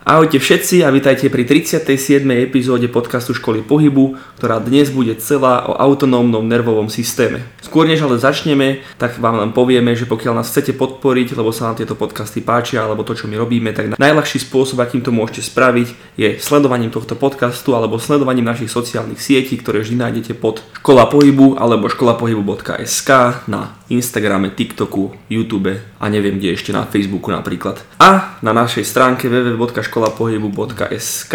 Ahojte všetci a vitajte pri 37. epizóde podcastu Školy pohybu, ktorá dnes bude celá o autonómnom nervovom systéme. Skôr než ale začneme, tak vám len povieme, že pokiaľ nás chcete podporiť, lebo sa nám tieto podcasty páčia, alebo to, čo my robíme, tak najľahší spôsob, akým to môžete spraviť, je sledovaním tohto podcastu alebo sledovaním našich sociálnych sietí, ktoré vždy nájdete pod Škola pohybu alebo školapohybu.sk na Instagrame, TikToku, YouTube a neviem kde ešte na Facebooku napríklad. A na našej stránke www.školapohybu.sk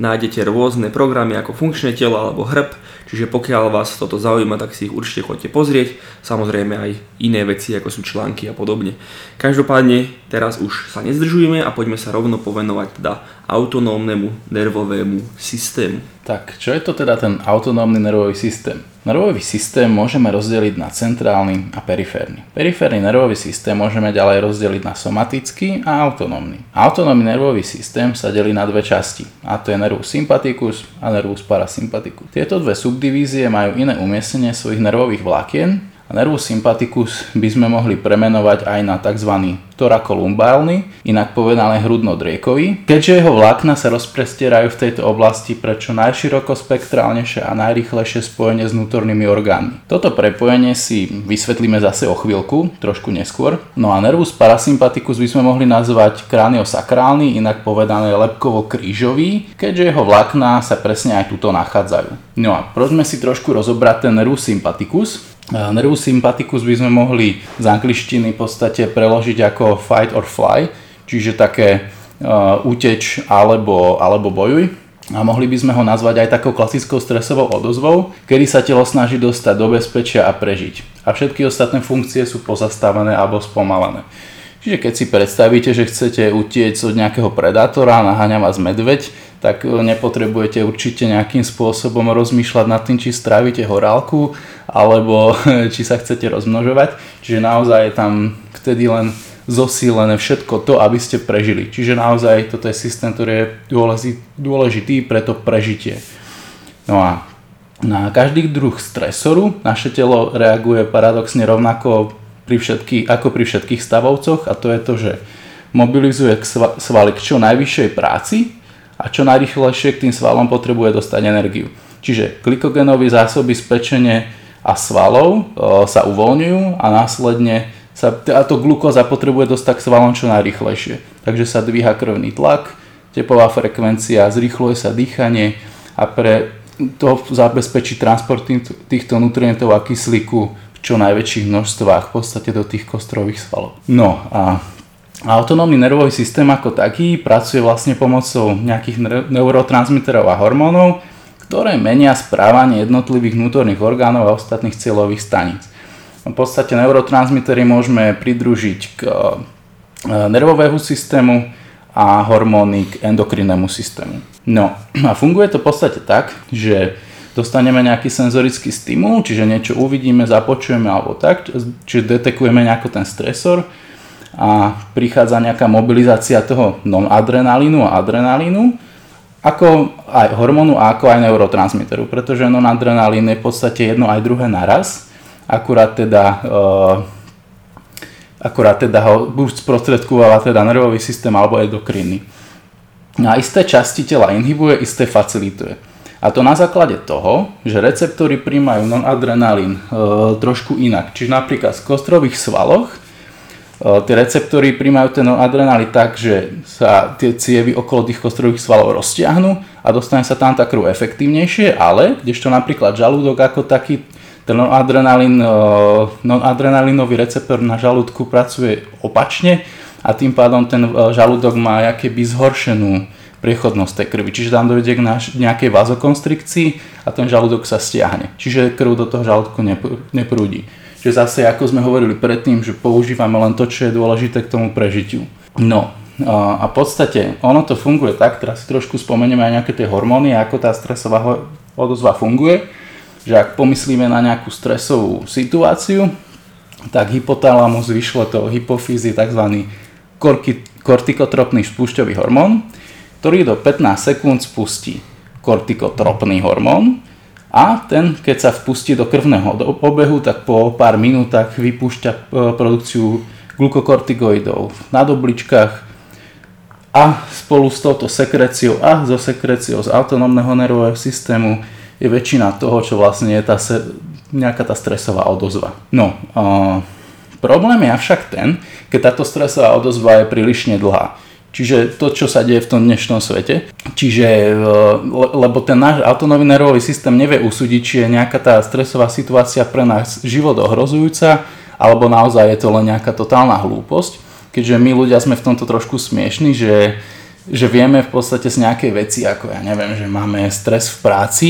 nájdete rôzne programy ako funkčné telo alebo hrb, čiže pokiaľ vás toto zaujíma, tak si ich určite chodite pozrieť. Samozrejme aj iné veci ako sú články a podobne. Každopádne teraz už sa nezdržujeme a poďme sa rovno povenovať teda autonómnemu nervovému systému. Tak, čo je to teda ten autonómny nervový systém? Nervový systém môžeme rozdeliť na centrálny a periférny. Periférny nervový systém môžeme ďalej rozdeliť na somatický a autonómny. Autonómny nervový systém sa delí na dve časti, a to je nervus sympaticus a nervus parasympaticus. Tieto dve subdivízie majú iné umiestnenie svojich nervových vlákien a nervus sympaticus by sme mohli premenovať aj na tzv. torakolumbálny, inak povedané hrudno-driekový, keďže jeho vlákna sa rozprestierajú v tejto oblasti pre čo najširokospektrálnejšie a najrychlejšie spojenie s vnútornými orgánmi. Toto prepojenie si vysvetlíme zase o chvíľku, trošku neskôr. No a nervus parasympaticus by sme mohli nazvať kraniosakrálny, inak povedané lepkovo-krížový, keďže jeho vlákna sa presne aj tuto nachádzajú. No a poďme si trošku rozobrať ten nervus sympaticus. Nervus sympaticus by sme mohli z angličtiny v podstate preložiť ako fight or fly, čiže také uh, uteč alebo, alebo bojuj. A mohli by sme ho nazvať aj takou klasickou stresovou odozvou, kedy sa telo snaží dostať do bezpečia a prežiť. A všetky ostatné funkcie sú pozastavené alebo spomalené. Čiže keď si predstavíte, že chcete utiecť od nejakého predátora naháňa vás medveď, tak e, nepotrebujete určite nejakým spôsobom rozmýšľať nad tým, či strávite horálku alebo či sa chcete rozmnožovať. Čiže naozaj je tam vtedy len zosílené všetko to, aby ste prežili. Čiže naozaj toto je systém, ktorý je dôležitý pre to prežitie. No a na každý druh stresoru naše telo reaguje paradoxne rovnako pri všetky, ako pri všetkých stavovcoch a to je to, že mobilizuje svaly k čo najvyššej práci a čo najrychlejšie k tým svalom potrebuje dostať energiu. Čiže glykogenové zásoby z pečene a svalov e, sa uvoľňujú a následne sa táto glukóza potrebuje dostať k svalom čo najrychlejšie. Takže sa dvíha krvný tlak, tepová frekvencia, zrýchluje sa dýchanie a pre to zabezpečí transport týchto nutrientov a kyslíku čo najväčších množstvách v podstate do tých kostrových svalov. No a Autonómny nervový systém ako taký pracuje vlastne pomocou nejakých neurotransmiterov a hormónov, ktoré menia správanie jednotlivých vnútorných orgánov a ostatných cieľových staníc. V podstate neurotransmitery môžeme pridružiť k e, nervovému systému a hormóny k endokrinnému systému. No a funguje to v podstate tak, že dostaneme nejaký senzorický stimul, čiže niečo uvidíme, započujeme alebo tak, čiže detekujeme nejako ten stresor, a prichádza nejaká mobilizácia toho non-adrenalínu a adrenalínu, ako aj hormónu a ako aj neurotransmiteru, pretože non-adrenalín je v podstate jedno aj druhé naraz, akurát teda, uh, akurát teda ho buď sprostredkováva teda nervový systém alebo endokrinný. A isté časti tela inhibuje, isté facilituje. A to na základe toho, že receptory príjmajú non-adrenalín e, trošku inak. Čiže napríklad v kostrových svaloch tie receptory príjmajú ten adrenálny tak, že sa tie cievy okolo tých kostrových svalov roztiahnu a dostane sa tam tá krv efektívnejšie, ale kdežto napríklad žalúdok ako taký, ten non-adrenalín, non-adrenalinový receptor na žalúdku pracuje opačne a tým pádom ten žalúdok má keby zhoršenú priechodnosť tej krvi. Čiže tam dojde k nejakej vazokonstrikcii a ten žalúdok sa stiahne. Čiže krv do toho žalúdku neprúdi že zase, ako sme hovorili predtým, že používame len to, čo je dôležité k tomu prežitiu. No, a v podstate ono to funguje tak, teraz si trošku spomenieme aj nejaké tie hormóny, ako tá stresová odozva funguje, že ak pomyslíme na nejakú stresovú situáciu, tak hypotalamus vyšle to hypofízy tzv. kortikotropný spúšťový hormón, ktorý do 15 sekúnd spustí kortikotropný hormón, a ten, keď sa vpustí do krvného obehu, tak po pár minútach vypúšťa e, produkciu glukokortikoidov na dobličkách a spolu s touto sekréciou a so sekréciou z autonómneho nervového systému je väčšina toho, čo vlastne je tá se, nejaká tá stresová odozva. No, uh, problém je avšak ten, keď táto stresová odozva je prílišne dlhá. Čiže to, čo sa deje v tom dnešnom svete. Čiže, lebo ten náš autonómny nervový systém nevie usúdiť, či je nejaká tá stresová situácia pre nás život ohrozujúca, alebo naozaj je to len nejaká totálna hlúposť keďže my ľudia sme v tomto trošku smiešni, že, že vieme v podstate z nejakej veci, ako ja neviem, že máme stres v práci,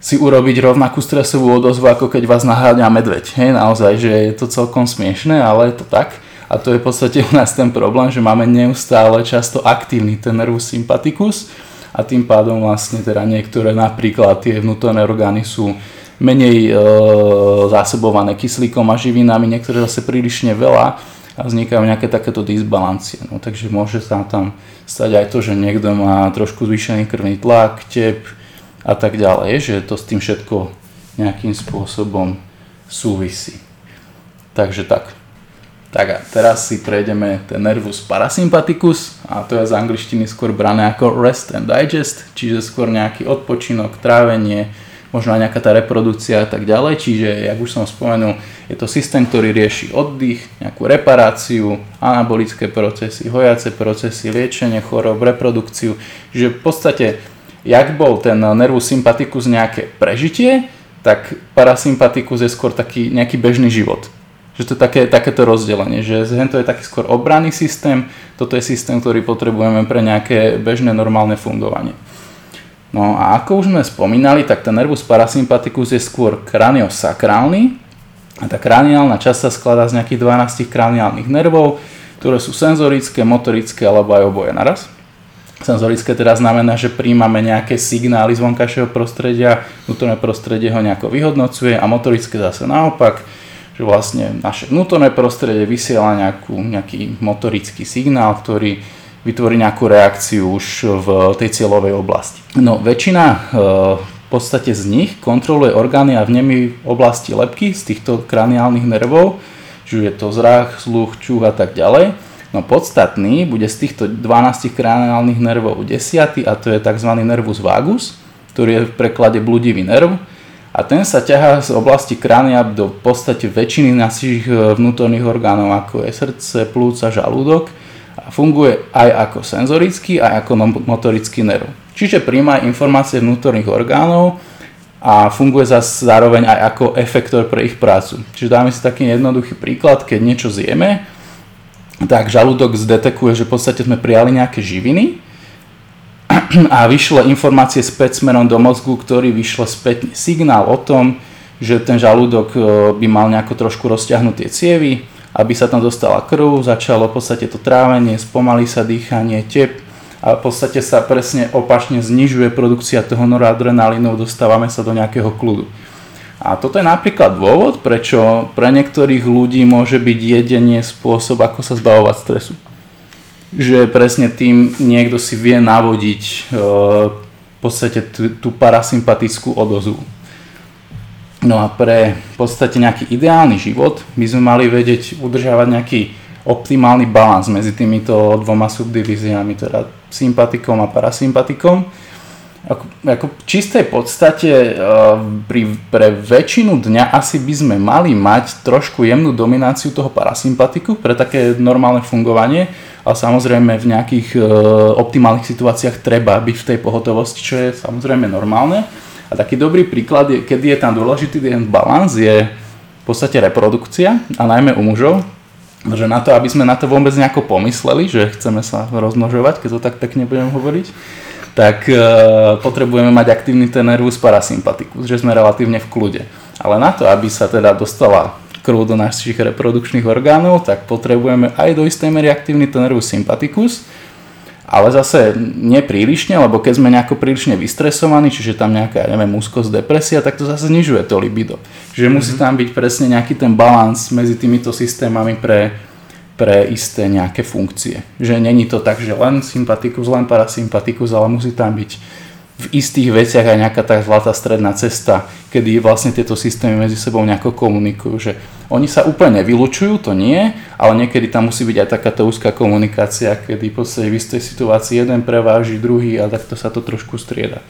si urobiť rovnakú stresovú odozvu, ako keď vás naháňa medveď. Hej, naozaj, že je to celkom smiešné, ale je to tak. A to je v podstate u nás ten problém, že máme neustále často aktívny ten nervus sympaticus a tým pádom vlastne teda niektoré napríklad tie vnútorné orgány sú menej e, zásobované kyslíkom a živinami, niektoré zase prílišne veľa a vznikajú nejaké takéto disbalancie. No, takže môže sa tam stať aj to, že niekto má trošku zvýšený krvný tlak, tep a tak ďalej, že to s tým všetko nejakým spôsobom súvisí. Takže tak. Tak a teraz si prejdeme ten nervus parasympaticus a to je z angličtiny skôr brané ako rest and digest, čiže skôr nejaký odpočinok, trávenie, možno aj nejaká tá reprodukcia a tak ďalej. Čiže, jak už som spomenul, je to systém, ktorý rieši oddych, nejakú reparáciu, anabolické procesy, hojace procesy, liečenie chorob, reprodukciu. Čiže v podstate, jak bol ten nervus sympaticus nejaké prežitie, tak parasympaticus je skôr taký nejaký bežný život. Že to je také, takéto rozdelenie, že to je taký skôr obranný systém, toto je systém, ktorý potrebujeme pre nejaké bežné normálne fungovanie. No a ako už sme spomínali, tak ten nervus parasympaticus je skôr kraniosakrálny a tá kraniálna časť sa skladá z nejakých 12 kraniálnych nervov, ktoré sú senzorické, motorické alebo aj oboje naraz. Senzorické teda znamená, že príjmame nejaké signály z vonkajšieho prostredia, vnútorné prostredie ho nejako vyhodnocuje a motorické zase naopak, že vlastne naše vnútorné prostredie vysiela nejakú, nejaký motorický signál, ktorý vytvorí nejakú reakciu už v tej cieľovej oblasti. No väčšina e, v podstate z nich kontroluje orgány a vnemy oblasti lepky z týchto kraniálnych nervov, čiže je to zrach, sluch, čuch a tak ďalej. No podstatný bude z týchto 12 kraniálnych nervov 10 a to je tzv. nervus vagus, ktorý je v preklade bludivý nerv a ten sa ťahá z oblasti kránia do podstate väčšiny našich e, vnútorných orgánov ako je srdce, plúca, žalúdok funguje aj ako senzorický, aj ako motorický nerv. Čiže príjma informácie vnútorných orgánov a funguje zase zároveň aj ako efektor pre ich prácu. Čiže dáme si taký jednoduchý príklad, keď niečo zjeme, tak žalúdok zdetekuje, že v podstate sme prijali nejaké živiny a vyšle informácie späť smerom do mozgu, ktorý vyšle späť signál o tom, že ten žalúdok e, by mal nejako trošku rozťahnuť tie cievy, aby sa tam dostala krv, začalo v podstate to trávenie, spomalí sa dýchanie, tep a v podstate sa presne opačne znižuje produkcia toho noradrenalínu, dostávame sa do nejakého kľudu. A toto je napríklad dôvod, prečo pre niektorých ľudí môže byť jedenie spôsob, ako sa zbavovať stresu. Že presne tým niekto si vie navodiť e, v podstate tú, tú parasympatickú odozvu. No a pre v podstate nejaký ideálny život by sme mali vedieť udržávať nejaký optimálny balans medzi týmito dvoma subdivíziami, teda sympatikom a parasympatikom. Ako, ako v čistej podstate e, pri, pre väčšinu dňa asi by sme mali mať trošku jemnú domináciu toho parasympatiku pre také normálne fungovanie, ale samozrejme v nejakých e, optimálnych situáciách treba byť v tej pohotovosti, čo je samozrejme normálne. A taký dobrý príklad, je, kedy je tam dôležitý ten balans, je v podstate reprodukcia a najmä u mužov, že na to, aby sme na to vôbec nejako pomysleli, že chceme sa rozmnožovať, keď to tak pekne budem hovoriť, tak e, potrebujeme mať aktívny ten nervus parasympaticus, že sme relatívne v kľude. Ale na to, aby sa teda dostala krv do našich reprodukčných orgánov, tak potrebujeme aj do istej mery aktívny ten nervus sympaticus, ale zase neprílišne, lebo keď sme nejako prílišne vystresovaní, čiže tam nejaká, ja neviem, úzkosť, depresia, tak to zase znižuje to libido. Čiže mm-hmm. musí tam byť presne nejaký ten balans medzi týmito systémami pre, pre isté nejaké funkcie. Že není to tak, že len sympatikus, len parasympatikus, ale musí tam byť v istých veciach aj nejaká tá zlatá stredná cesta, kedy vlastne tieto systémy medzi sebou nejako komunikujú, že oni sa úplne vylučujú, to nie, ale niekedy tam musí byť aj takáto úzká komunikácia, kedy v podstate v istej situácii jeden preváži druhý a takto sa to trošku strieda.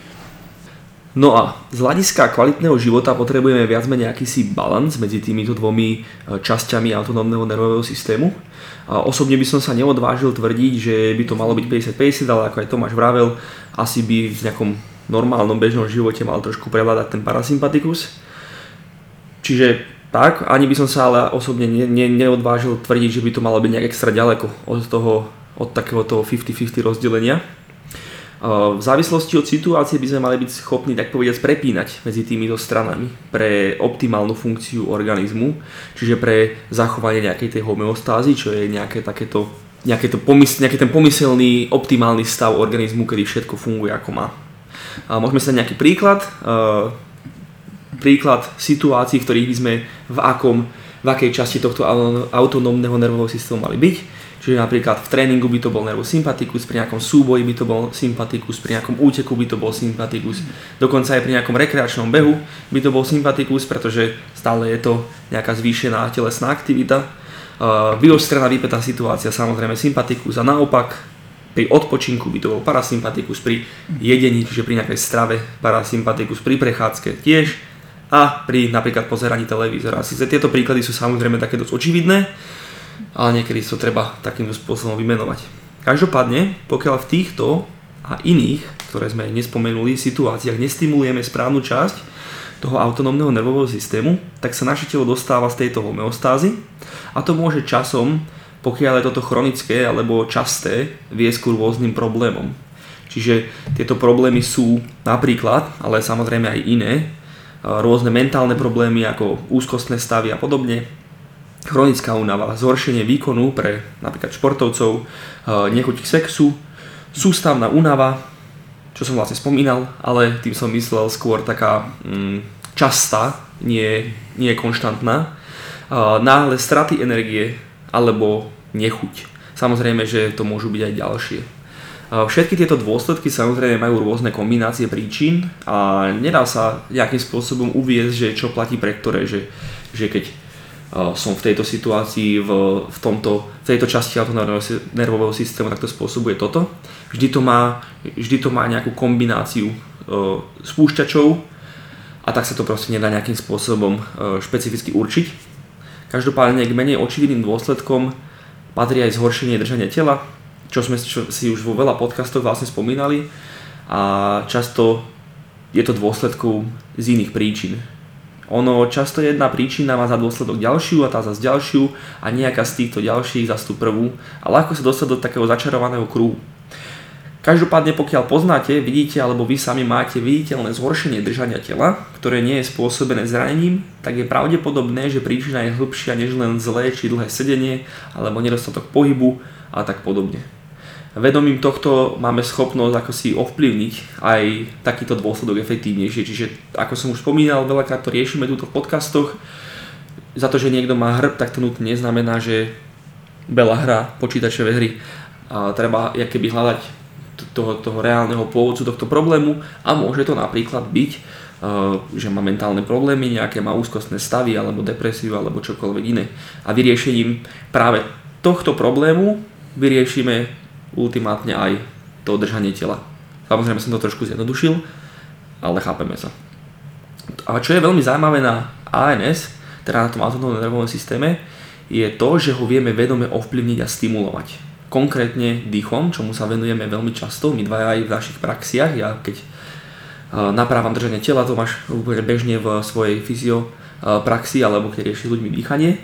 No a z hľadiska kvalitného života potrebujeme viac menej akýsi balans medzi týmito dvomi e, časťami autonómneho nervového systému. A osobne by som sa neodvážil tvrdiť, že by to malo byť 50-50, ale ako aj Tomáš vravel, asi by v nejakom normálnom bežnom živote mal trošku prevládať ten parasympatikus. Čiže tak, ani by som sa ale osobne ne, ne, neodvážil tvrdiť, že by to malo byť nejak extra ďaleko od toho, od takého toho 50-50 rozdelenia. V závislosti od situácie by sme mali byť schopní, tak povediať, prepínať medzi týmito stranami pre optimálnu funkciu organizmu, čiže pre zachovanie nejakej tej homeostázy, čo je nejaké takéto nejaké to pomysl, nejaký ten pomyselný optimálny stav organizmu, kedy všetko funguje ako má. A môžeme sa nejaký príklad, uh, príklad situácií, v ktorých by sme v akom, v akej časti tohto autonómneho nervového systému mali byť Čiže napríklad v tréningu by to bol nervus sympaticus, pri nejakom súboji by to bol sympaticus, pri nejakom úteku by to bol sympaticus, dokonca aj pri nejakom rekreačnom behu by to bol sympaticus, pretože stále je to nejaká zvýšená telesná aktivita. Vyostrená vypetá situácia samozrejme sympaticus a naopak pri odpočinku by to bol parasympaticus, pri jedení, čiže pri nejakej strave parasympaticus, pri prechádzke tiež a pri napríklad pozeraní televízora. Sice tieto príklady sú samozrejme také dosť očividné, ale niekedy to treba takýmto spôsobom vymenovať. Každopádne, pokiaľ v týchto a iných, ktoré sme nespomenuli, situáciách nestimulujeme správnu časť toho autonómneho nervového systému, tak sa naše telo dostáva z tejto homeostázy a to môže časom, pokiaľ je toto chronické alebo časté, viesť ku rôznym problémom. Čiže tieto problémy sú napríklad, ale samozrejme aj iné, rôzne mentálne problémy ako úzkostné stavy a podobne, chronická únava, zhoršenie výkonu pre napríklad športovcov, e, nechuť k sexu, sústavná únava, čo som vlastne spomínal, ale tým som myslel skôr taká mm, častá, nie, nie konštantná, e, náhle straty energie alebo nechuť. Samozrejme, že to môžu byť aj ďalšie. E, všetky tieto dôsledky samozrejme majú rôzne kombinácie príčin a nedá sa nejakým spôsobom uviezť, že čo platí pre ktoré, že, že keď som v tejto situácii, v, v, tomto, v tejto časti nervového systému, tak to spôsobuje toto. Vždy to má, vždy to má nejakú kombináciu spúšťačov a tak sa to proste nedá nejakým spôsobom špecificky určiť. Každopádne k menej očividným dôsledkom patrí aj zhoršenie držania tela, čo sme čo si už vo veľa podcastov vlastne spomínali a často je to dôsledkou z iných príčin ono často jedna príčina má za dôsledok ďalšiu a tá zase ďalšiu a nejaká z týchto ďalších zase tú prvú. Ale ako sa dostať do takého začarovaného kruhu? Každopádne pokiaľ poznáte, vidíte alebo vy sami máte viditeľné zhoršenie držania tela, ktoré nie je spôsobené zranením, tak je pravdepodobné, že príčina je hĺbšia než len zlé či dlhé sedenie alebo nedostatok pohybu a tak podobne vedomím tohto máme schopnosť ako si ovplyvniť aj takýto dôsledok efektívnejšie. Čiže ako som už spomínal, veľakrát to riešime túto v podcastoch. Za to, že niekto má hrb, tak to nutne neznamená, že veľa hrá počítačové hry. A treba keby hľadať toho, toho reálneho pôvodcu tohto problému a môže to napríklad byť, že má mentálne problémy, nejaké má úzkostné stavy alebo depresiu alebo čokoľvek iné. A vyriešením práve tohto problému vyriešime ultimátne aj to držanie tela. Samozrejme som to trošku zjednodušil, ale chápeme sa. A čo je veľmi zaujímavé na ANS, teda na tom autonómnom nervovom systéme, je to, že ho vieme vedome ovplyvniť a stimulovať. Konkrétne dýchom, čomu sa venujeme veľmi často, my dva aj v našich praxiach. Ja keď e, naprávam držanie tela, to máš úplne bežne v svojej fyzio praxi alebo keď rieši ľuďmi dýchanie,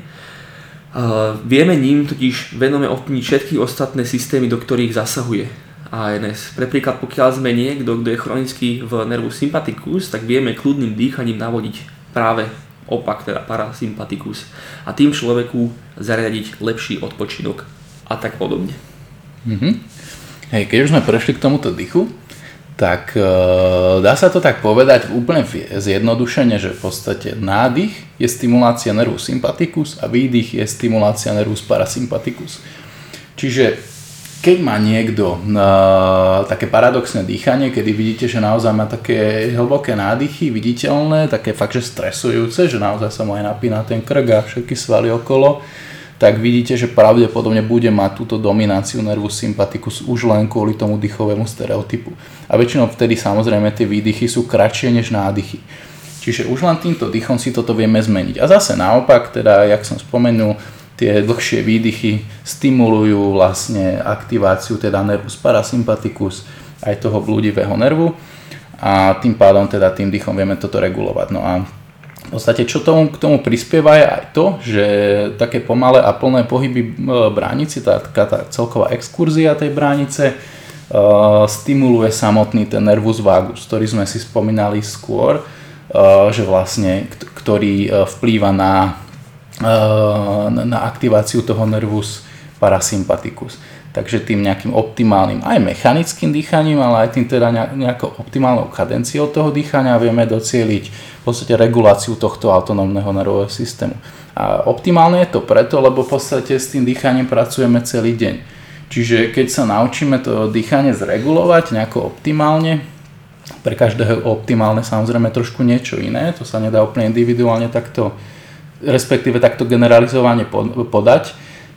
vieme ním totiž venome ovplyvniť všetky ostatné systémy, do ktorých zasahuje ANS. Pre príklad, pokiaľ sme niekto, kto je chronický v nervus sympaticus, tak vieme kľudným dýchaním navodiť práve opak, teda parasympaticus a tým človeku zariadiť lepší odpočinok a tak podobne. Mm-hmm. Hej, keď už sme prešli k tomuto dýchu, tak e, dá sa to tak povedať úplne zjednodušene, že v podstate nádych je stimulácia nervus sympaticus a výdych je stimulácia nervus parasympaticus. Čiže keď má niekto uh, také paradoxné dýchanie, kedy vidíte, že naozaj má také hlboké nádychy, viditeľné, také fakt, že stresujúce, že naozaj sa mu aj napína ten krk a všetky svaly okolo, tak vidíte, že pravdepodobne bude mať túto domináciu nervus sympaticus už len kvôli tomu dýchovému stereotypu. A väčšinou vtedy samozrejme tie výdychy sú kratšie než nádychy. Čiže už len týmto dýchom si toto vieme zmeniť. A zase naopak, teda, jak som spomenul, tie dlhšie výdychy stimulujú vlastne aktiváciu teda nervus parasympaticus aj toho blúdivého nervu a tým pádom teda tým dýchom vieme toto regulovať. No a v podstate čo tomu, k tomu prispieva je aj to, že také pomalé a plné pohyby e, bránici, tá, tá, celková exkurzia tej bránice uh, stimuluje samotný ten nervus vagus, ktorý sme si spomínali skôr, uh, že vlastne, ktorý vplýva na Eh, na aktiváciu toho nervus parasympaticus. Takže tým nejakým optimálnym aj mechanickým dýchaním, ale aj tým teda nejakou optimálnou kadenciou toho dýchania vieme docieliť v podstate reguláciu tohto autonómneho nervového systému. A optimálne je to preto, lebo v podstate s tým dýchaním pracujeme celý deň. Čiže keď sa naučíme to dýchanie zregulovať nejako optimálne, pre každého optimálne samozrejme trošku niečo iné, to sa nedá úplne individuálne takto respektíve takto generalizovane podať,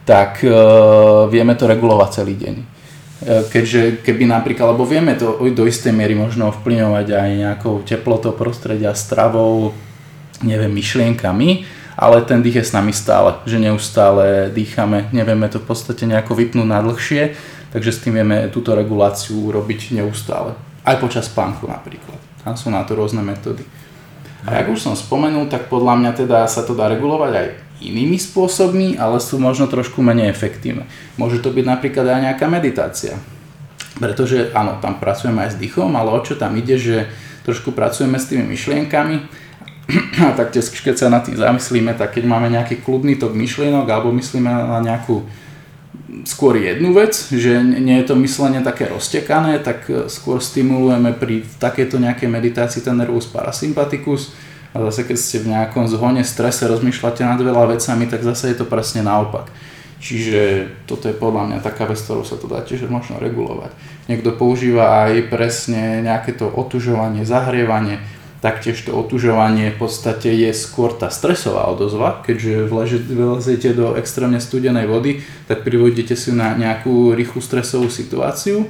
tak e, vieme to regulovať celý deň. E, keďže keby napríklad, lebo vieme to do istej miery možno vplyňovať aj nejakou teplotou prostredia, stravou, neviem, myšlienkami, ale ten dých je s nami stále, že neustále dýchame, nevieme to v podstate nejako vypnúť na dlhšie, takže s tým vieme túto reguláciu urobiť neustále. Aj počas spánku napríklad. Tam sú na to rôzne metódy. A ako už som spomenul, tak podľa mňa teda sa to dá regulovať aj inými spôsobmi, ale sú možno trošku menej efektívne. Môže to byť napríklad aj nejaká meditácia. Pretože áno, tam pracujeme aj s dýchom, ale o čo tam ide, že trošku pracujeme s tými myšlienkami a taktiež keď sa nad tým zamyslíme, tak keď máme nejaký kľudný tok myšlienok alebo myslíme na nejakú skôr jednu vec, že nie je to myslenie také roztekané, tak e, skôr stimulujeme pri takéto nejakej meditácii ten nervus parasympaticus a zase keď ste v nejakom zhone, strese, rozmýšľate nad veľa vecami, tak zase je to presne naopak. Čiže toto je podľa mňa taká vec, ktorú sa to dá tiež možno regulovať. Niekto používa aj presne nejaké to otužovanie, zahrievanie, Taktiež to otužovanie v podstate je skôr tá stresová odozva, keďže vleziete do extrémne studenej vody, tak privodíte si na nejakú rýchlu stresovú situáciu,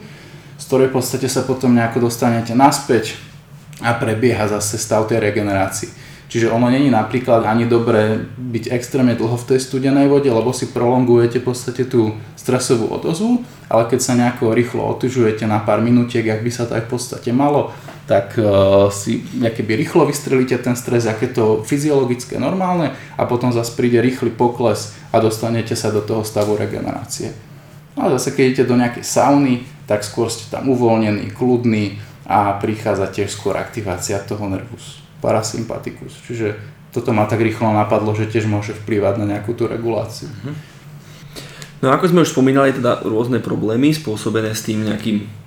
z ktorej v podstate sa potom nejako dostanete naspäť a prebieha zase stav tej regenerácie. Čiže ono není napríklad ani dobré byť extrémne dlho v tej studenej vode, lebo si prolongujete v podstate tú stresovú odozvu, ale keď sa nejako rýchlo otužujete na pár minútiek, ak by sa to aj v podstate malo, tak uh, si keby rýchlo vystrelíte ten stres, aké to fyziologické normálne a potom zase príde rýchly pokles a dostanete sa do toho stavu regenerácie. No a zase keď idete do nejakej sauny, tak skôr ste tam uvoľnení, kľudní a prichádza tiež skôr aktivácia toho nervusu parasympatikus. Čiže toto ma tak rýchlo napadlo, že tiež môže vplývať na nejakú tú reguláciu. Mhm. No ako sme už spomínali, teda rôzne problémy spôsobené s tým nejakým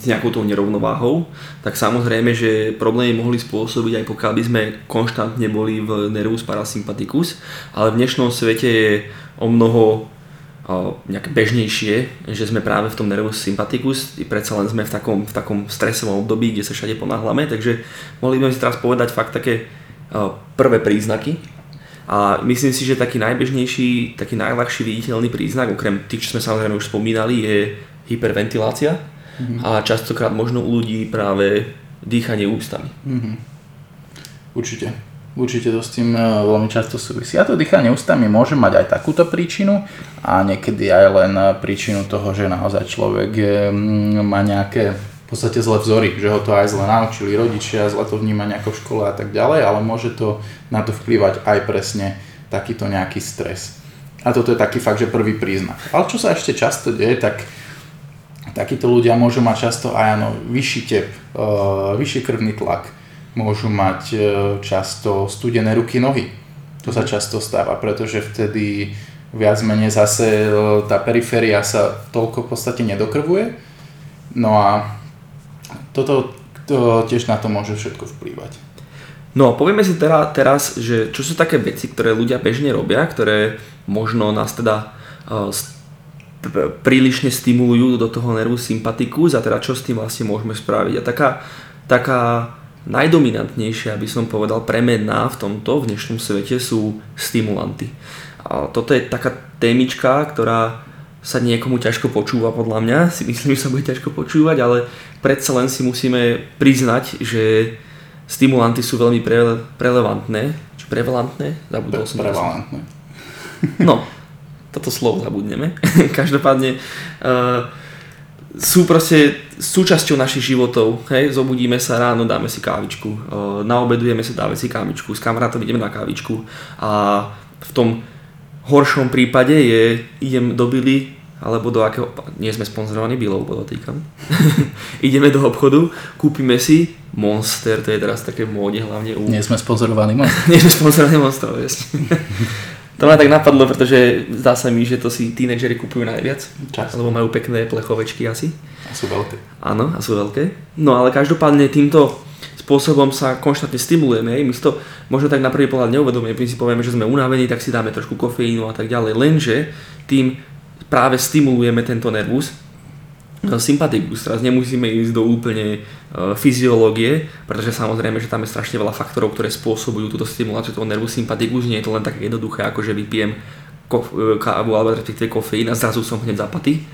s nejakou tou nerovnováhou, tak samozrejme, že problémy mohli spôsobiť aj pokiaľ by sme konštantne boli v nervus parasympaticus, ale v dnešnom svete je o mnoho nejak bežnejšie, že sme práve v tom nervus sympaticus, i predsa len sme v takom, v takom stresovom období, kde sa všade ponáhľame, takže mohli by sme si teraz povedať fakt také prvé príznaky. A myslím si, že taký najbežnejší, taký najľahší viditeľný príznak, okrem tých, čo sme samozrejme už spomínali, je hyperventilácia mm-hmm. a častokrát možno u ľudí práve dýchanie ústami. Mm-hmm. Určite. Určite to s tým e, veľmi často súvisí. A to dýchanie ústami môže mať aj takúto príčinu a niekedy aj len e, príčinu toho, že naozaj človek má nejaké v podstate zlé vzory, že ho to aj zle naučili rodičia, zle to vníma nejako v škole a tak ďalej, ale môže to na to vplývať aj presne takýto nejaký stres. A toto je taký fakt, že prvý príznak. Ale čo sa ešte často deje, tak takíto ľudia môžu mať často aj ano, vyšší tep, uh, vyšší krvný tlak, môžu mať e, často studené ruky, nohy. To sa často stáva, pretože vtedy viac menej zase e, tá periféria sa toľko v podstate nedokrvuje. No a toto to tiež na to môže všetko vplývať. No povieme si teda, teraz, že čo sú také veci, ktoré ľudia bežne robia, ktoré možno nás teda uh, prílišne stimulujú do toho nervu sympatikus a teda čo s tým vlastne môžeme spraviť. A taká, taká najdominantnejšia, aby som povedal, premenná v tomto v dnešnom svete sú stimulanty. A toto je taká témička, ktorá sa niekomu ťažko počúva podľa mňa, si myslím, že sa bude ťažko počúvať, ale predsa len si musíme priznať, že stimulanty sú veľmi pre, relevantné. Či prevalentné? Zabudol som. Prevalentné. No, toto slovo zabudneme. Každopádne uh, sú proste súčasťou našich životov. Hej? Zobudíme sa ráno, dáme si kávičku. Naobedujeme sa, dáme si kávičku. S kamarátom ideme na kávičku. A v tom horšom prípade je, idem do Billy, alebo do akého, nie sme sponzorovaní Billou, podotýkam. Ideme do obchodu, kúpime si Monster, to je teraz také v móde hlavne u... Nie sme sponzorovaní Monster. nie sme sponzorovaní Monster, To ma tak napadlo, pretože zdá sa mi, že to si tínedžeri kupujú najviac. Čas. Lebo majú pekné plechovečky asi. A sú veľké. Áno, a sú veľké. No ale každopádne týmto spôsobom sa konštantne stimulujeme. My si to možno tak na prvý pohľad neuvedomujeme, my si povieme, že sme unavení, tak si dáme trošku kofeínu a tak ďalej. Lenže tým práve stimulujeme tento nervus, sympatikus. Teraz nemusíme ísť do úplne uh, fyziológie, pretože samozrejme, že tam je strašne veľa faktorov, ktoré spôsobujú túto stimuláciu toho nervus sympatikus. Nie je to len také jednoduché, ako že vypijem e, kávu alebo respektíve kofeín a zrazu som hneď zapatý.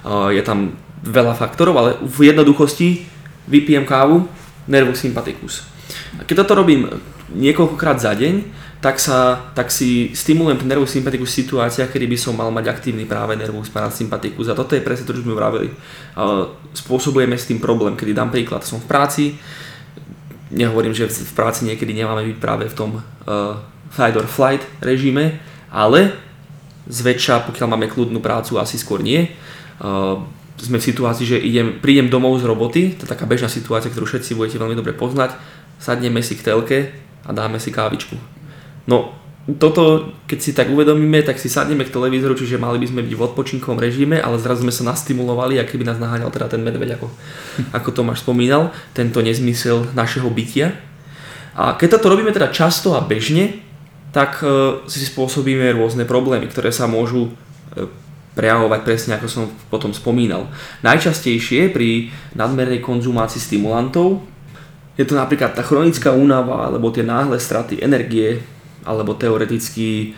Uh, je tam veľa faktorov, ale v jednoduchosti vypijem kávu, nervus sympaticus. A keď toto robím niekoľkokrát za deň, tak, sa, tak si stimulujem ten nervus sympaticus v situáciách, kedy by som mal mať aktívny práve nervus parasympaticus. A toto je presne to, čo sme vravili. Spôsobujeme s tým problém, kedy dám príklad, som v práci, nehovorím, že v práci niekedy nemáme byť práve v tom uh, fight or flight režime, ale zväčša, pokiaľ máme kľudnú prácu, asi skôr nie. Uh, sme v situácii, že idem, prídem domov z roboty, to je taká bežná situácia, ktorú všetci budete veľmi dobre poznať, sadneme si k telke a dáme si kávičku. No, toto, keď si tak uvedomíme, tak si sadneme k televízoru, čiže mali by sme byť v odpočinkovom režime, ale zrazu sme sa nastimulovali, aký by nás naháňal teda ten medveď, ako, ako Tomáš spomínal, tento nezmysel našeho bytia. A keď toto robíme teda často a bežne, tak e, si spôsobíme rôzne problémy, ktoré sa môžu e, prejavovať presne ako som potom spomínal. Najčastejšie pri nadmernej konzumácii stimulantov je to napríklad tá chronická únava alebo tie náhle straty energie alebo teoreticky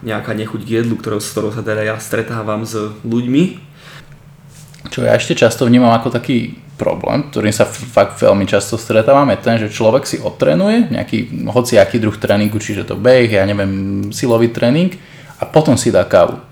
nejaká nechuť k jedlu, ktorou, s ktorou sa teda ja stretávam s ľuďmi. Čo ja ešte často vnímam ako taký problém, ktorým sa fakt veľmi často stretávam, je ten, že človek si odtrenuje nejaký hociaký druh tréningu, čiže to beh, ja neviem, silový tréning a potom si dá kávu.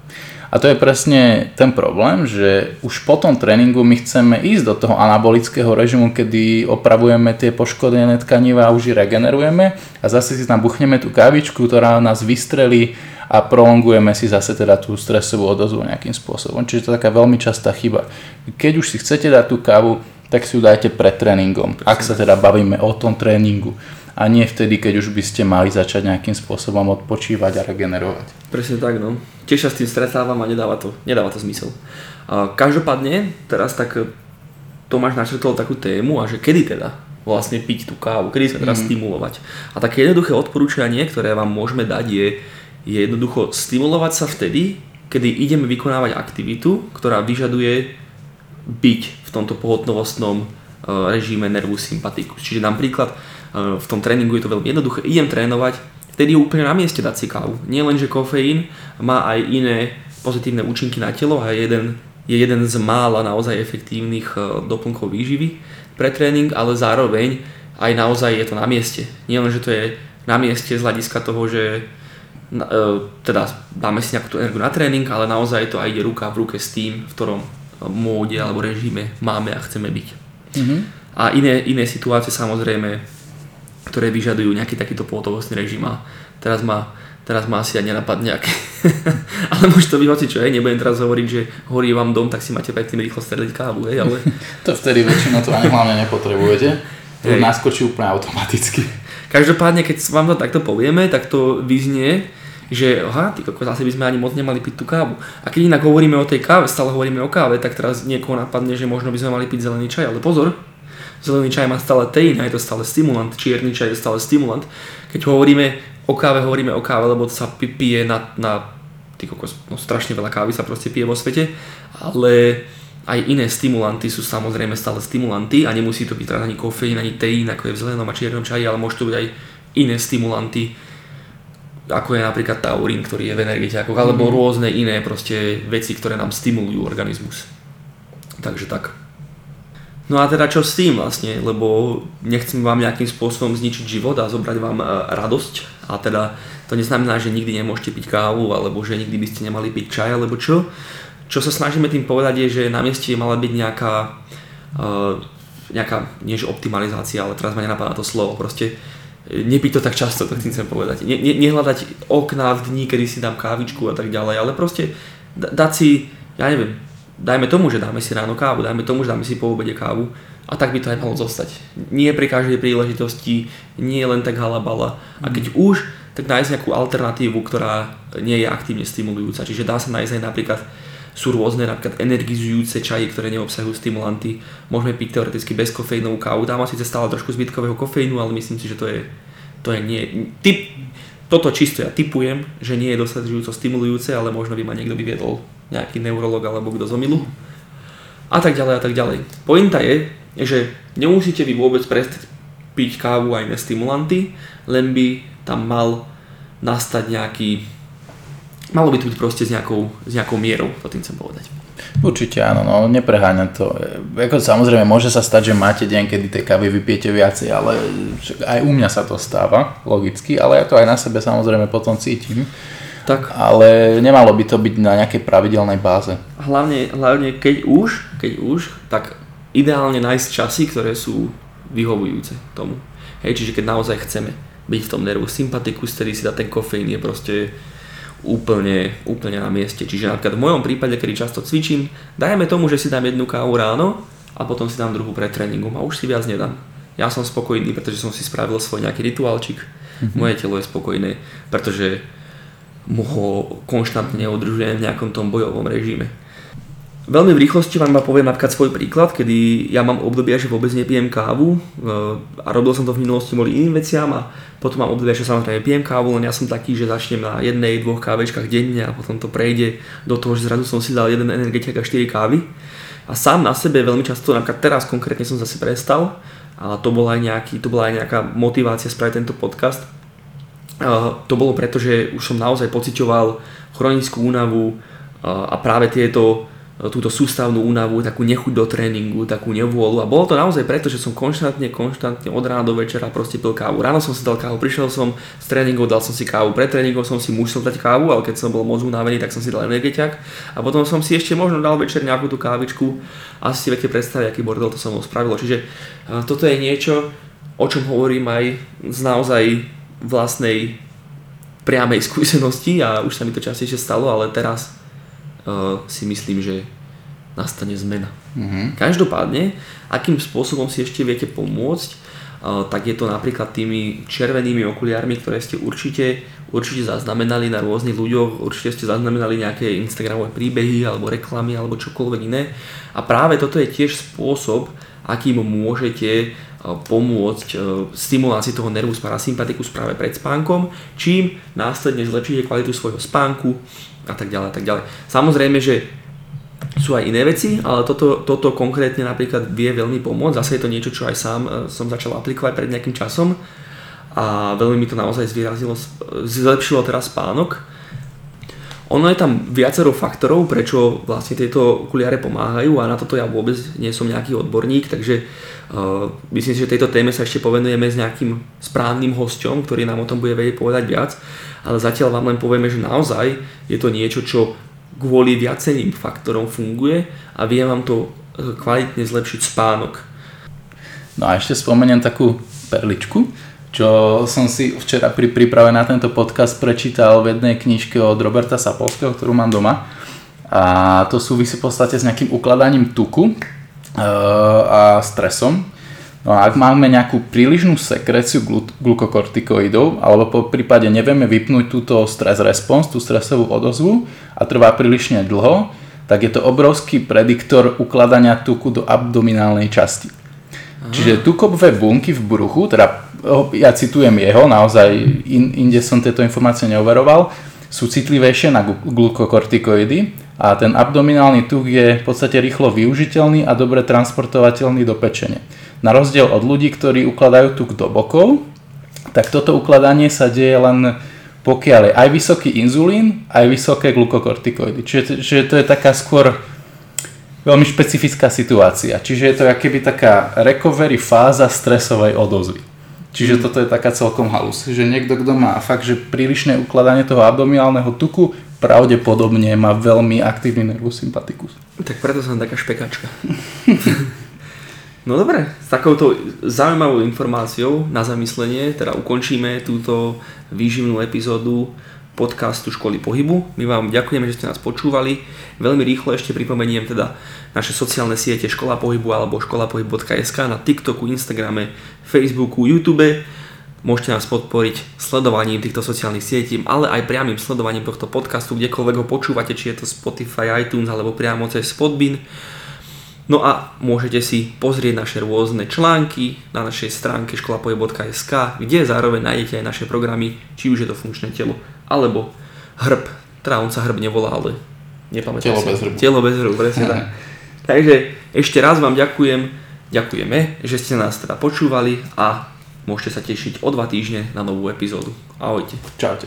A to je presne ten problém, že už po tom tréningu my chceme ísť do toho anabolického režimu, kedy opravujeme tie poškodené tkaniva a už ich regenerujeme a zase si tam buchneme tú kávičku, ktorá nás vystrelí a prolongujeme si zase teda tú stresovú odozvu nejakým spôsobom. Čiže to je taká veľmi častá chyba. Keď už si chcete dať tú kávu, tak si ju dajte pred tréningom, ak sa teda bavíme o tom tréningu a nie vtedy, keď už by ste mali začať nejakým spôsobom odpočívať a regenerovať. Presne tak, no. Tiež sa s tým stretávam a nedáva to, nedáva to zmysel. A každopádne, teraz tak e, Tomáš načrtol takú tému a že kedy teda vlastne piť tú kávu, kedy sa teda mm. stimulovať. A také jednoduché odporúčanie, ktoré vám môžeme dať je, je jednoducho stimulovať sa vtedy, kedy ideme vykonávať aktivitu, ktorá vyžaduje byť v tomto pohodnovostnom e, režime nervus sympaticus. Čiže napríklad v tom tréningu je to veľmi jednoduché, idem trénovať, vtedy je úplne na mieste dať si kávu. Nie len, že kofeín má aj iné pozitívne účinky na telo a jeden, je jeden z mála naozaj efektívnych e, doplnkov výživy pre tréning, ale zároveň aj naozaj je to na mieste. Nie len, že to je na mieste z hľadiska toho, že e, teda dáme si nejakú tú energiu na tréning, ale naozaj to aj ide ruka v ruke s tým, v ktorom móde alebo režime máme a chceme byť. Mm-hmm. A iné, iné situácie samozrejme ktoré vyžadujú nejaký takýto pohotovostný režim a teraz ma, teraz ma asi aj nenapadne nejaké. ale môže to byť hoci čo, hej, nebudem teraz hovoriť, že horí vám dom, tak si máte predtým rýchlo streliť kávu, hej, ale... to vtedy väčšinou to ani hlavne nepotrebujete. To naskočí úplne automaticky. Každopádne, keď vám to takto povieme, tak to vyznie, že aha, ty kokos, zase by sme ani moc nemali piť tú kávu. A keď inak hovoríme o tej káve, stále hovoríme o káve, tak teraz niekoho napadne, že možno by sme mali piť zelený čaj, ale pozor, Zelený čaj má stále teín a je to stále stimulant, čierny čaj je stále stimulant. Keď hovoríme o káve, hovoríme o káve, lebo sa pije na, na ty kokos, no strašne veľa kávy sa proste pije vo svete, ale aj iné stimulanty sú samozrejme stále stimulanty a nemusí to byť teda ani kofeín, ani teín, ako je v zelenom a čiernom čaji, ale môžu to byť aj iné stimulanty, ako je napríklad taurín, ktorý je v energetiakoch, alebo mm. rôzne iné proste veci, ktoré nám stimulujú organizmus. Takže tak. No a teda čo s tým vlastne, lebo nechcem vám nejakým spôsobom zničiť život a zobrať vám e, radosť a teda to neznamená, že nikdy nemôžete piť kávu alebo že nikdy by ste nemali piť čaj alebo čo. Čo sa snažíme tým povedať je, že na mieste mala byť nejaká, uh, nejaká, nie že optimalizácia, ale teraz ma nenapadá to slovo, proste nepiť to tak často, tým chcem povedať. Ne, ne, nehľadať okná v dní, kedy si dám kávičku a tak ďalej, ale proste dať si, ja neviem, dajme tomu, že dáme si ráno kávu, dajme tomu, že dáme si po obede kávu a tak by to aj malo zostať. Nie pri každej príležitosti, nie len tak halabala. A keď už, tak nájsť nejakú alternatívu, ktorá nie je aktívne stimulujúca. Čiže dá sa nájsť aj napríklad sú rôzne napríklad energizujúce čaje, ktoré neobsahujú stimulanty. Môžeme piť teoreticky bez kofeínovú kávu. Tam síce stále trošku zbytkového kofeínu, ale myslím si, že to je, to je nie. Typ, toto čisto ja typujem, že nie je dostačujúco stimulujúce, ale možno by ma niekto vyviedol, nejaký neurolog alebo kto z omilu. A tak ďalej a tak ďalej. Pointa je, že nemusíte vy vôbec prestať piť kávu a iné stimulanty, len by tam mal nastať nejaký malo by to byť proste s nejakou, s nejakou mierou, to tým chcem povedať. Určite áno, no nepreháňam to. Ako samozrejme môže sa stať, že máte deň, kedy tej kávy vypijete viacej, ale aj u mňa sa to stáva, logicky, ale ja to aj na sebe samozrejme potom cítim. Tak. Ale nemalo by to byť na nejakej pravidelnej báze. Hlavne, hlavne keď už, keď už, tak ideálne nájsť časy, ktoré sú vyhovujúce tomu. Hej, čiže keď naozaj chceme byť v tom nervu sympatikus, ktorý si dá ten kofeín, je proste úplne, úplne na mieste. Čiže napríklad v mojom prípade, kedy často cvičím, dajme tomu, že si dám jednu kávu ráno a potom si dám druhú pred tréningom a už si viac nedám. Ja som spokojný, pretože som si spravil svoj nejaký rituálčik, mm-hmm. moje telo je spokojné, pretože ho konštantne udržujem v nejakom tom bojovom režime. Veľmi v rýchlosti vám poviem napríklad svoj príklad, kedy ja mám obdobia, že vôbec nepijem kávu e, a robil som to v minulosti kvôli iným veciam a potom mám obdobia, že samozrejme pijem kávu, len ja som taký, že začnem na jednej, dvoch kávečkach denne a potom to prejde do toho, že zrazu som si dal jeden energetik a 4 kávy. A sám na sebe veľmi často, napríklad teraz konkrétne som zase prestal, a to bola aj, nejaký, to bola aj nejaká motivácia spraviť tento podcast. A to bolo preto, že už som naozaj pociťoval chronickú únavu a práve tieto túto sústavnú únavu, takú nechuť do tréningu, takú nevôľu a bolo to naozaj preto, že som konštantne, konštantne od rána do večera proste pil kávu. Ráno som si dal kávu, prišiel som z tréningov, dal som si kávu, pred tréningom som si musel dať kávu, ale keď som bol moc unavený, tak som si dal energetiak a potom som si ešte možno dal večer nejakú tú kávičku a si viete predstaviť, aký bordel to so mnou spravilo. Čiže toto je niečo, o čom hovorím aj z naozaj vlastnej priamej skúsenosti a už sa mi to častejšie stalo, ale teraz uh, si myslím, že nastane zmena. Mm-hmm. Každopádne, akým spôsobom si ešte viete pomôcť, uh, tak je to napríklad tými červenými okuliármi, ktoré ste určite, určite zaznamenali na rôznych ľuďoch, určite ste zaznamenali nejaké Instagramové príbehy alebo reklamy alebo čokoľvek iné. A práve toto je tiež spôsob, akým môžete pomôcť stimulácii toho nervus parasympatikus práve pred spánkom, čím následne zlepšíte kvalitu svojho spánku, a tak ďalej a tak ďalej. Samozrejme, že sú aj iné veci, ale toto, toto konkrétne napríklad vie veľmi pomôcť. Zase je to niečo, čo aj sám e, som začal aplikovať pred nejakým časom a veľmi mi to naozaj zvýrazilo, zlepšilo teraz spánok. Ono je tam viacero faktorov, prečo vlastne tieto okuliare pomáhajú a na toto ja vôbec nie som nejaký odborník, takže uh, myslím si, že tejto téme sa ešte povenujeme s nejakým správnym hosťom, ktorý nám o tom bude vedieť povedať viac ale zatiaľ vám len povieme, že naozaj je to niečo, čo kvôli viacerým faktorom funguje a vie vám to e, kvalitne zlepšiť spánok. No a ešte spomeniem takú perličku, čo som si včera pri príprave na tento podcast prečítal v jednej knižke od Roberta Sapolského, ktorú mám doma. A to súvisí v podstate s nejakým ukladaním tuku e, a stresom. No a ak máme nejakú prílišnú sekreciu glukokortikoidov, alebo po prípade nevieme vypnúť túto stres response, tú stresovú odozvu a trvá prílišne dlho, tak je to obrovský prediktor ukladania tuku do abdominálnej časti. Aha. Čiže tukové bunky v bruchu, teda ja citujem jeho, naozaj in, inde som tieto informácie neoveroval, sú citlivejšie na glukokortikoidy a ten abdominálny tuk je v podstate rýchlo využiteľný a dobre transportovateľný do pečene. Na rozdiel od ľudí, ktorí ukladajú tuk do bokov, tak toto ukladanie sa deje len pokiaľ je aj vysoký inzulín, aj vysoké glukokortikoidy. Čiže, čiže to je taká skôr veľmi špecifická situácia. Čiže je to keby taká recovery fáza stresovej odozvy. Čiže toto je taká celkom halus, že niekto, kto má fakt, že prílišné ukladanie toho abdominálneho tuku, pravdepodobne má veľmi aktívny nervus sympaticus. Tak preto som taká špekačka. no dobre, s takouto zaujímavou informáciou na zamyslenie teda ukončíme túto výživnú epizódu podcastu Školy pohybu. My vám ďakujeme, že ste nás počúvali. Veľmi rýchlo ešte pripomeniem teda naše sociálne siete Škola pohybu alebo školapohyb.sk na TikToku, Instagrame, Facebooku, YouTube. Môžete nás podporiť sledovaním týchto sociálnych sietí, ale aj priamým sledovaním tohto podcastu, kdekoľvek ho počúvate, či je to Spotify, iTunes alebo priamo cez Podbean. No a môžete si pozrieť naše rôzne články na našej stránke školapohyb.sk, kde zároveň nájdete aj naše programy, či už je to funkčné telo alebo hrb. Teda on sa hrb nevolá, ale nepamätám Telo si. bez hrbu. Telo bez hrbu, presne tak. Takže ešte raz vám ďakujem, ďakujeme, že ste nás teda počúvali a môžete sa tešiť o dva týždne na novú epizódu. Ahojte. Čaute.